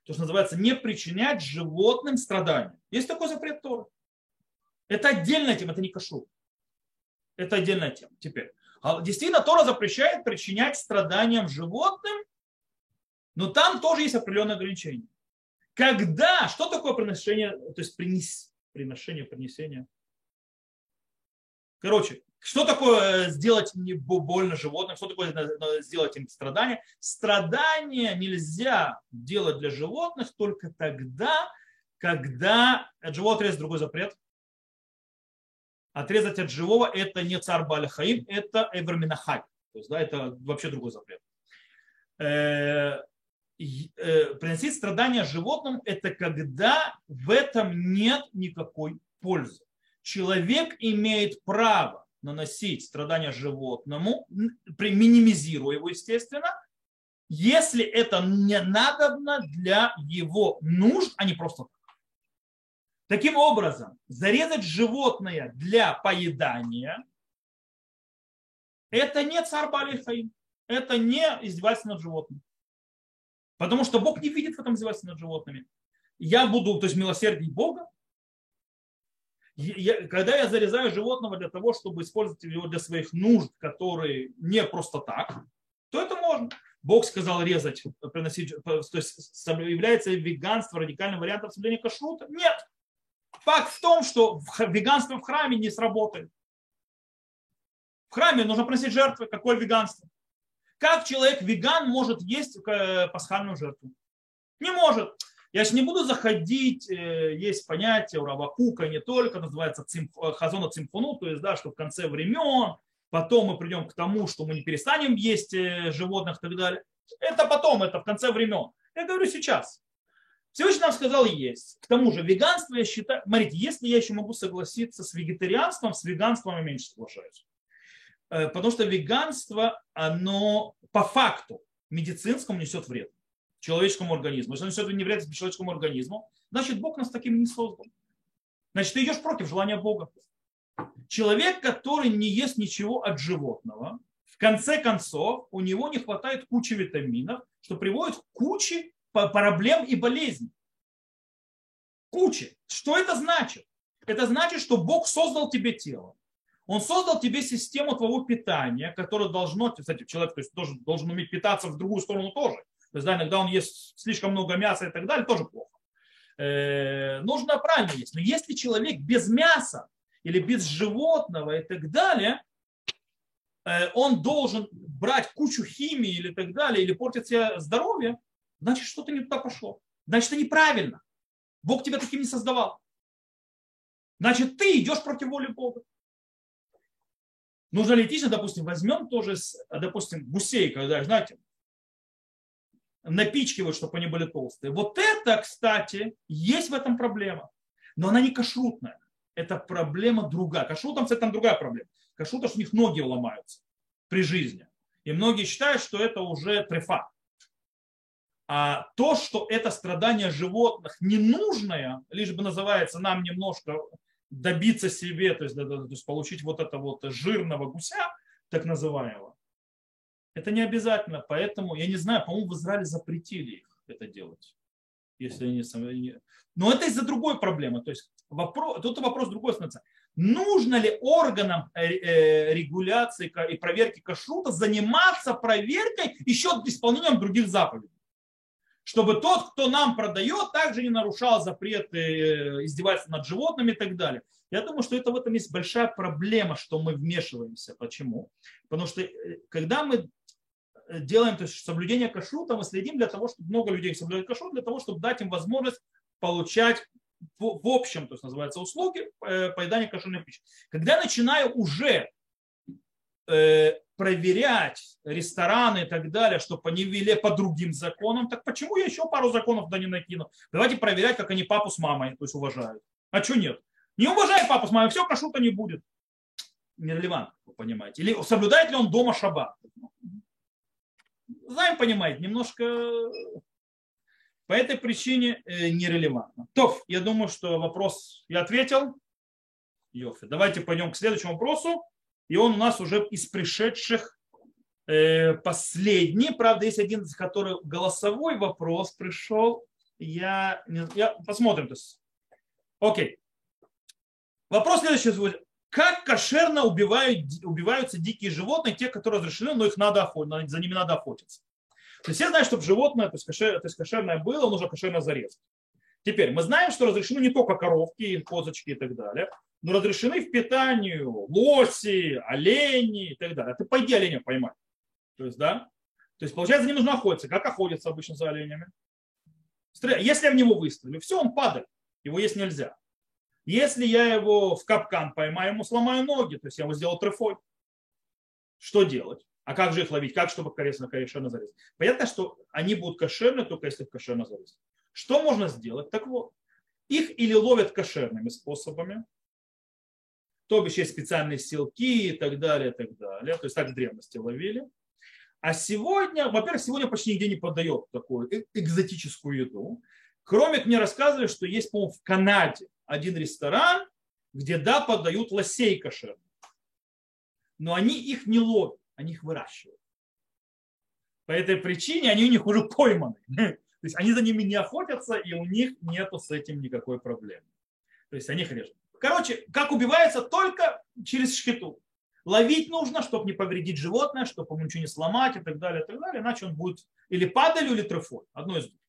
То, что называется не причинять животным страдания. Есть такой запрет Тора. Это отдельная тема, это не кашу. Это отдельная тема. Теперь. А действительно, Тора запрещает причинять страданиям животным, но там тоже есть определенные ограничения. Когда, что такое приношение, то есть принес, приношение, принесение? Короче, что такое сделать не больно животным? Что такое сделать им страдания? Страдания нельзя делать для животных только тогда, когда от живого отрезать другой запрет. Отрезать от живого это не царь Баляхаим, это Эверминахай. То есть, да, это вообще другой запрет. Э, э, приносить страдания животным это когда в этом нет никакой пользы. Человек имеет право наносить страдания животному, минимизируя его, естественно, если это не надобно для его нужд, а не просто так. Таким образом, зарезать животное для поедания – это не царь Балихаим, это не издевательство над животным. Потому что Бог не видит в этом издевательство над животными. Я буду, то есть милосердить Бога, я, когда я зарезаю животного для того, чтобы использовать его для своих нужд, которые не просто так, то это можно. Бог сказал резать, приносить, то есть является веганство радикальным вариантом соблюдения кашрута? Нет. Факт в том, что веганство в храме не сработает. В храме нужно приносить жертвы. Какое веганство? Как человек веган может есть э, пасхальную жертву? Не может. Я же не буду заходить, э, есть понятие у Равакука не только, называется цимф, э, хазона цимфону, то есть, да, что в конце времен, потом мы придем к тому, что мы не перестанем есть э, животных и так далее. Это потом, это в конце времен. Я говорю сейчас. Всевышний нам сказал есть. К тому же веганство я считаю, смотрите, если я еще могу согласиться с вегетарианством, с веганством я меньше соглашаюсь. Потому что веганство, оно по факту медицинскому несет вред человеческому организму. Если он все это не является человеческому организму, значит Бог нас таким не создал. Значит, ты идешь против желания Бога. Человек, который не ест ничего от животного, в конце концов у него не хватает кучи витаминов, что приводит к куче проблем и болезней. Куча. Что это значит? Это значит, что Бог создал тебе тело. Он создал тебе систему твоего питания, которая должно, кстати, человек то есть, должен, должен уметь питаться в другую сторону тоже. То есть, да, иногда он ест слишком много мяса и так далее, тоже плохо. Э, нужно правильно есть. Но если человек без мяса или без животного и так далее, э, он должен брать кучу химии или так далее, или портить себе здоровье, значит, что-то не туда пошло. Значит, это неправильно. Бог тебя таким не создавал. Значит, ты идешь против воли Бога. Нужно ли этично, допустим, возьмем тоже, допустим, гусей, когда, знаете, напичкивают, чтобы они были толстые. Вот это, кстати, есть в этом проблема. Но она не кашрутная. Это проблема другая. Кашрутом, кстати, там другая проблема. Кашрута, что у них ноги ломаются при жизни. И многие считают, что это уже трефа. А то, что это страдание животных ненужное, лишь бы называется нам немножко добиться себе, то есть, то есть получить вот это вот жирного гуся, так называемого, это не обязательно, поэтому, я не знаю, по-моему, в Израиле запретили их это делать. Если они сами... Но это из-за другой проблемы. То есть вопрос, тут вопрос другой становится. Нужно ли органам э, э, регуляции и проверки кашрута заниматься проверкой еще исполнением других заповедей? Чтобы тот, кто нам продает, также не нарушал запреты э, издевательства над животными и так далее. Я думаю, что это в этом есть большая проблема, что мы вмешиваемся. Почему? Потому что когда мы делаем то есть соблюдение кашрута, мы следим для того, чтобы много людей соблюдали кашрут, для того, чтобы дать им возможность получать в, в общем, то есть называется услуги э, поедания кошерной пищи. Когда я начинаю уже э, проверять рестораны и так далее, чтобы они вели по другим законам, так почему я еще пару законов туда не накину? Давайте проверять, как они папу с мамой то есть уважают. А что нет? Не уважай папу с мамой, все, кашрута не будет. нерелевантно, вы понимаете. Или соблюдает ли он дома шаббат. Знаем, понимаете, немножко по этой причине э, нерелевантно. То, я думаю, что вопрос я ответил. Йофи. Давайте пойдем к следующему вопросу. И он у нас уже из пришедших э, последний. Правда, есть один, который голосовой вопрос пришел. Я, я посмотрим. То есть. Окей. Вопрос следующий. Как кошерно убивают, убиваются дикие животные, те, которые разрешены, но их надо охотиться, за ними надо охотиться. То есть все знают, чтобы животное, то есть, кошер, то есть кошерное было, нужно кошерно зарезать. Теперь мы знаем, что разрешены не только коровки, козочки и так далее, но разрешены в питанию лоси, олени и так далее. Ты пойди оленя поймай. То есть, да? То есть, получается, за ним нужно охотиться. Как охотятся обычно за оленями? Если я в него выстрелю, все, он падает. Его есть нельзя. Если я его в капкан поймаю, ему сломаю ноги, то есть я его сделал трефой. Что делать? А как же их ловить? Как, чтобы кошерно, кошерно зарезать? Понятно, что они будут кошерны, только если их кошерно зарезать. Что можно сделать? Так вот, их или ловят кошерными способами, то бишь есть специальные силки и так далее, и так далее. То есть так в древности ловили. А сегодня, во-первых, сегодня почти нигде не подает такую э, экзотическую еду. Кроме, мне рассказывали, что есть, по-моему, в Канаде один ресторан, где, да, подают лосей кошерных. Но они их не ловят, они их выращивают. По этой причине они у них уже пойманы. То есть они за ними не охотятся, и у них нету с этим никакой проблемы. То есть они их режут. Короче, как убивается только через шхиту. Ловить нужно, чтобы не повредить животное, чтобы ему ничего не сломать и так далее, и так далее. Иначе он будет или падалью, или трефой. Одно из двух.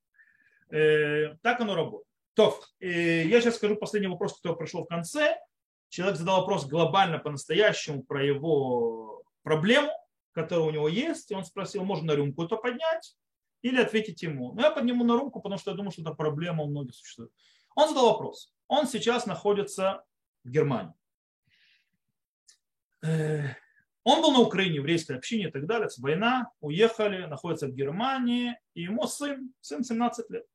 Э, так оно работает. То, я сейчас скажу последний вопрос, который пришел в конце. Человек задал вопрос глобально по-настоящему про его проблему, которая у него есть. И он спросил, можно на рюмку это поднять или ответить ему. Но я подниму на рюмку, потому что я думаю, что это проблема у многих существует. Он задал вопрос. Он сейчас находится в Германии. Э, он был на Украине, в еврейской общине и так далее. Война, уехали, находится в Германии. И ему сын, сын 17 лет.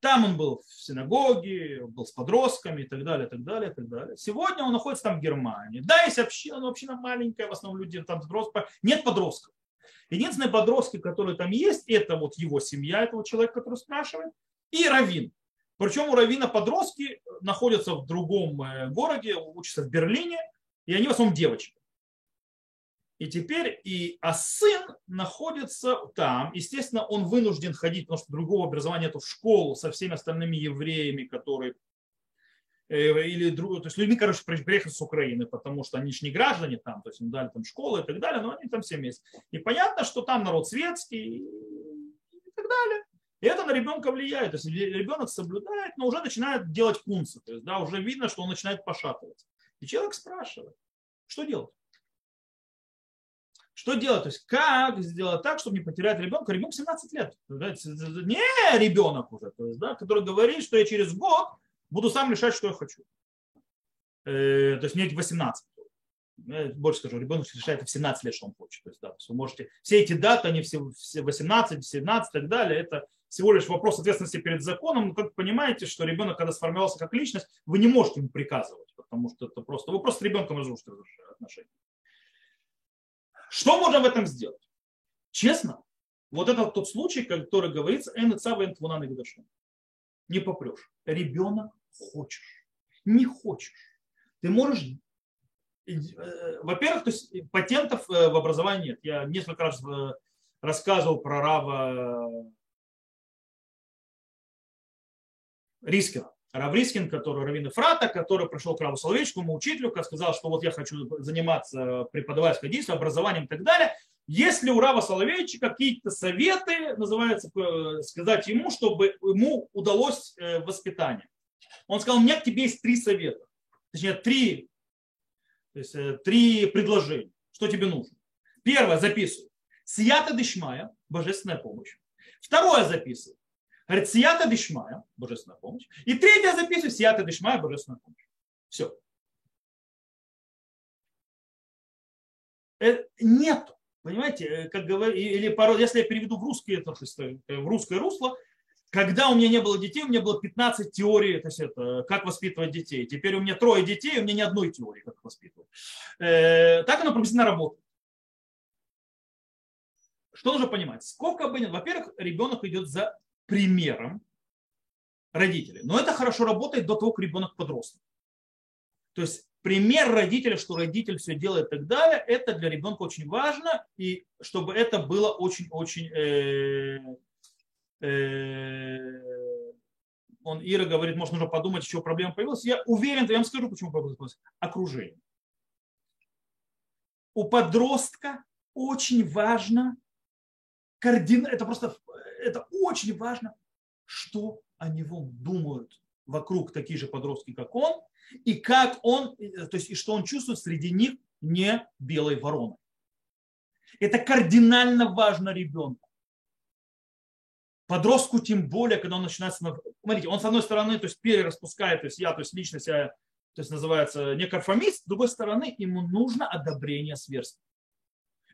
Там он был в синагоге, был с подростками и так далее, так далее, так далее. Сегодня он находится там в Германии. Да, есть община, но община маленькая, в основном люди там подростков. Нет подростков. Единственные подростки, которые там есть, это вот его семья, этого человека, который спрашивает, и Равин. Причем у Равина подростки находятся в другом э, городе, учатся в Берлине, и они в основном девочки. И теперь и а сын находится там. Естественно, он вынужден ходить, потому что другого образования нет в школу со всеми остальными евреями, которые э, или друг, то есть людьми, короче, приехали с Украины, потому что они же не граждане там, то есть им дали там школы и так далее, но они там все вместе. И понятно, что там народ светский и так далее. И это на ребенка влияет. То есть ребенок соблюдает, но уже начинает делать кунцы. То есть, да, уже видно, что он начинает пошатываться. И человек спрашивает, что делать? Что делать? То есть как сделать так, чтобы не потерять ребенка? Ребенок 17 лет. Не ребенок уже, то есть, да, который говорит, что я через год буду сам решать, что я хочу. Э, то есть мне 18. Я больше скажу, ребенок решает в 17 лет, что он хочет. То есть, да, то есть вы можете, все эти даты, они все 18, 17 и так далее, это всего лишь вопрос ответственности перед законом. Но как понимаете, что ребенок, когда сформировался как личность, вы не можете ему приказывать, потому что это просто, вы просто с ребенком разрушите отношения. Что можно в этом сделать? Честно, вот это тот случай, который говорится, не попрешь. Ребенок хочешь, не хочешь. Ты можешь э, во-первых, то есть патентов э, в образовании нет. Я несколько раз э, рассказывал про Рава Рискина. Раврискин, который Равин Фрата, который пришел к Раву Соловейческому учителю, сказал, что вот я хочу заниматься преподавательской деятельностью, образованием и так далее. Есть ли у Рава Соловейчика какие-то советы, называется, э, сказать ему, чтобы ему удалось э, воспитание? Он сказал, у меня к тебе есть три совета. Точнее, три, то есть, э, три предложения. Что тебе нужно? Первое, записывай. Сията дышмая, божественная помощь. Второе, записывай. Говорит, Сията Дишмая, божественная помощь. И третья записываю, Сията Дишмая, божественная помощь. Все. Э, нет. Понимаете, э, как говорю, или порой, если я переведу в русский, это, в русское русло, когда у меня не было детей, у меня было 15 теорий, то есть это, как воспитывать детей. Теперь у меня трое детей, у меня ни одной теории, как воспитывать. Э, так оно приблизительно работает. Что нужно понимать? Сколько бы... Во-первых, ребенок идет за примером родителей. Но это хорошо работает до того, как ребенок подросток. То есть пример родителя, что родитель все делает и так далее, это для ребенка очень важно, и чтобы это было очень-очень э, Э, он, Ира говорит, может, нужно подумать, что проблема появилась. Я уверен, я вам скажу, почему проблема появилась. Окружение. У подростка очень важно, координ... это просто, это очень важно, что о него думают вокруг такие же подростки, как он, и как он, то есть, и что он чувствует среди них не белой вороны. Это кардинально важно ребенку. Подростку тем более, когда он начинает... Смотрите, он с одной стороны то есть, перераспускает, то есть я, то есть личность, я, то есть называется не конформист, с другой стороны ему нужно одобрение сверстников.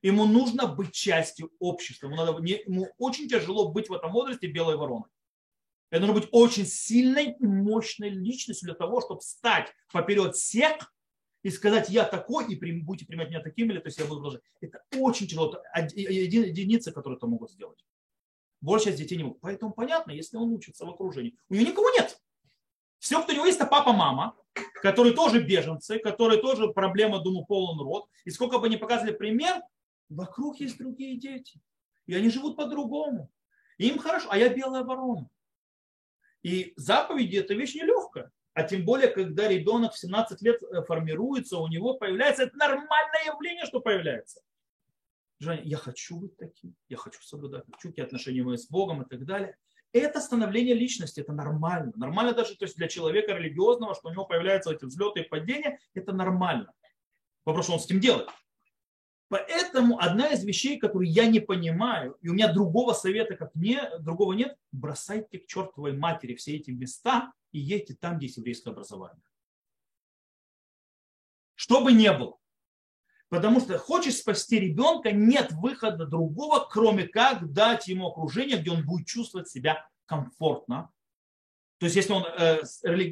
Ему нужно быть частью общества. Ему, надо, ему очень тяжело быть в этом возрасте белой вороной. Это нужно быть очень сильной мощной личностью для того, чтобы встать поперед всех и сказать, я такой, и будете принимать меня таким, или то есть я буду продолжать. Это очень тяжело. Это единицы, которые это могут сделать. Большая часть детей не могут. Поэтому понятно, если он учится в окружении. У него никого нет. Все, кто у него есть, это папа, мама, которые тоже беженцы, которые тоже проблема, думаю, полон рот. И сколько бы они показывали пример, вокруг есть другие дети. И они живут по-другому. им хорошо, а я белая ворона. И заповеди – это вещь нелегкая. А тем более, когда ребенок в 17 лет э, формируется, у него появляется, это нормальное явление, что появляется желание, я хочу быть таким, я хочу соблюдать, хочу какие отношения мои с Богом и так далее. Это становление личности, это нормально. Нормально даже то есть для человека религиозного, что у него появляются эти взлеты и падения, это нормально. Вопрос, что он с этим делает. Поэтому одна из вещей, которую я не понимаю, и у меня другого совета, как мне, другого нет, бросайте к чертовой матери все эти места и едьте там, где есть еврейское образование. Что бы ни было. Потому что хочешь спасти ребенка, нет выхода другого, кроме как дать ему окружение, где он будет чувствовать себя комфортно. То есть, если он э,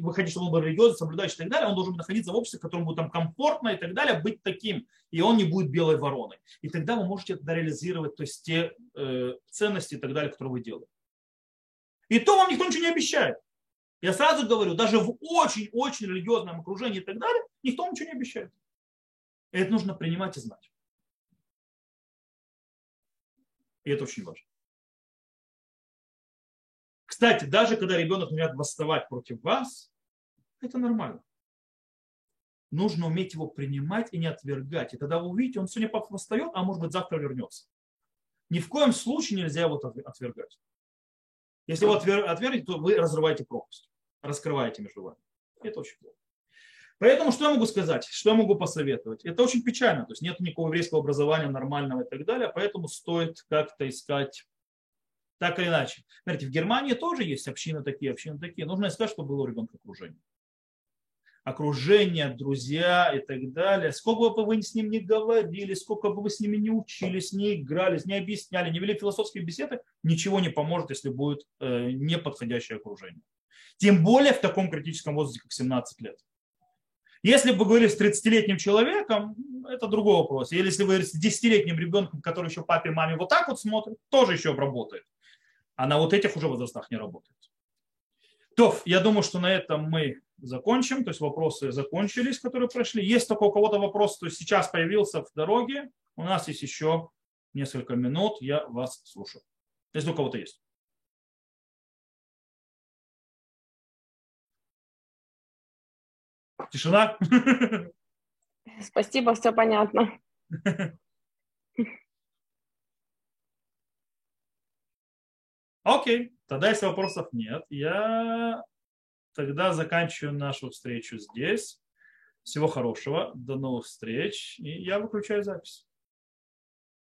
выходит, чтобы он был религиозный, соблюдающий и так далее, он должен находиться в обществе, в котором будет там комфортно и так далее, быть таким. И он не будет белой вороной. И тогда вы можете тогда реализировать то есть, те э, ценности и так далее, которые вы делаете. И то вам никто ничего не обещает. Я сразу говорю, даже в очень-очень религиозном окружении и так далее, никто ничего не обещает. И это нужно принимать и знать. И это очень важно. Кстати, даже когда ребенок начинает восставать против вас, это нормально. Нужно уметь его принимать и не отвергать. И тогда вы увидите, он сегодня восстает, а может быть завтра вернется. Ни в коем случае нельзя его отвергать. Если вы отвергнете, то вы разрываете пропасть, раскрываете между вами. Это очень плохо. Поэтому что я могу сказать, что я могу посоветовать? Это очень печально, то есть нет никакого еврейского образования нормального и так далее, поэтому стоит как-то искать так или иначе. Смотрите, в Германии тоже есть общины такие, общины такие. Нужно искать, чтобы было у ребенка окружение. Окружение, друзья и так далее. Сколько бы вы с ним не говорили, сколько бы вы с ними не учились, не игрались, не объясняли, не вели философские беседы, ничего не поможет, если будет э, неподходящее окружение. Тем более в таком критическом возрасте, как 17 лет. Если бы вы говорили с 30-летним человеком, это другой вопрос. Или если вы с 10-летним ребенком, который еще папе, маме вот так вот смотрит, тоже еще работает. А на вот этих уже возрастах не работает. То, я думаю, что на этом мы закончим. То есть вопросы закончились, которые прошли. Есть только у кого-то вопрос, то есть сейчас появился в дороге. У нас есть еще несколько минут. Я вас слушаю. Если у кого-то есть. Тишина? Спасибо, все понятно. Окей, тогда если вопросов нет, я тогда заканчиваю нашу встречу здесь. Всего хорошего, до новых встреч, и я выключаю запись.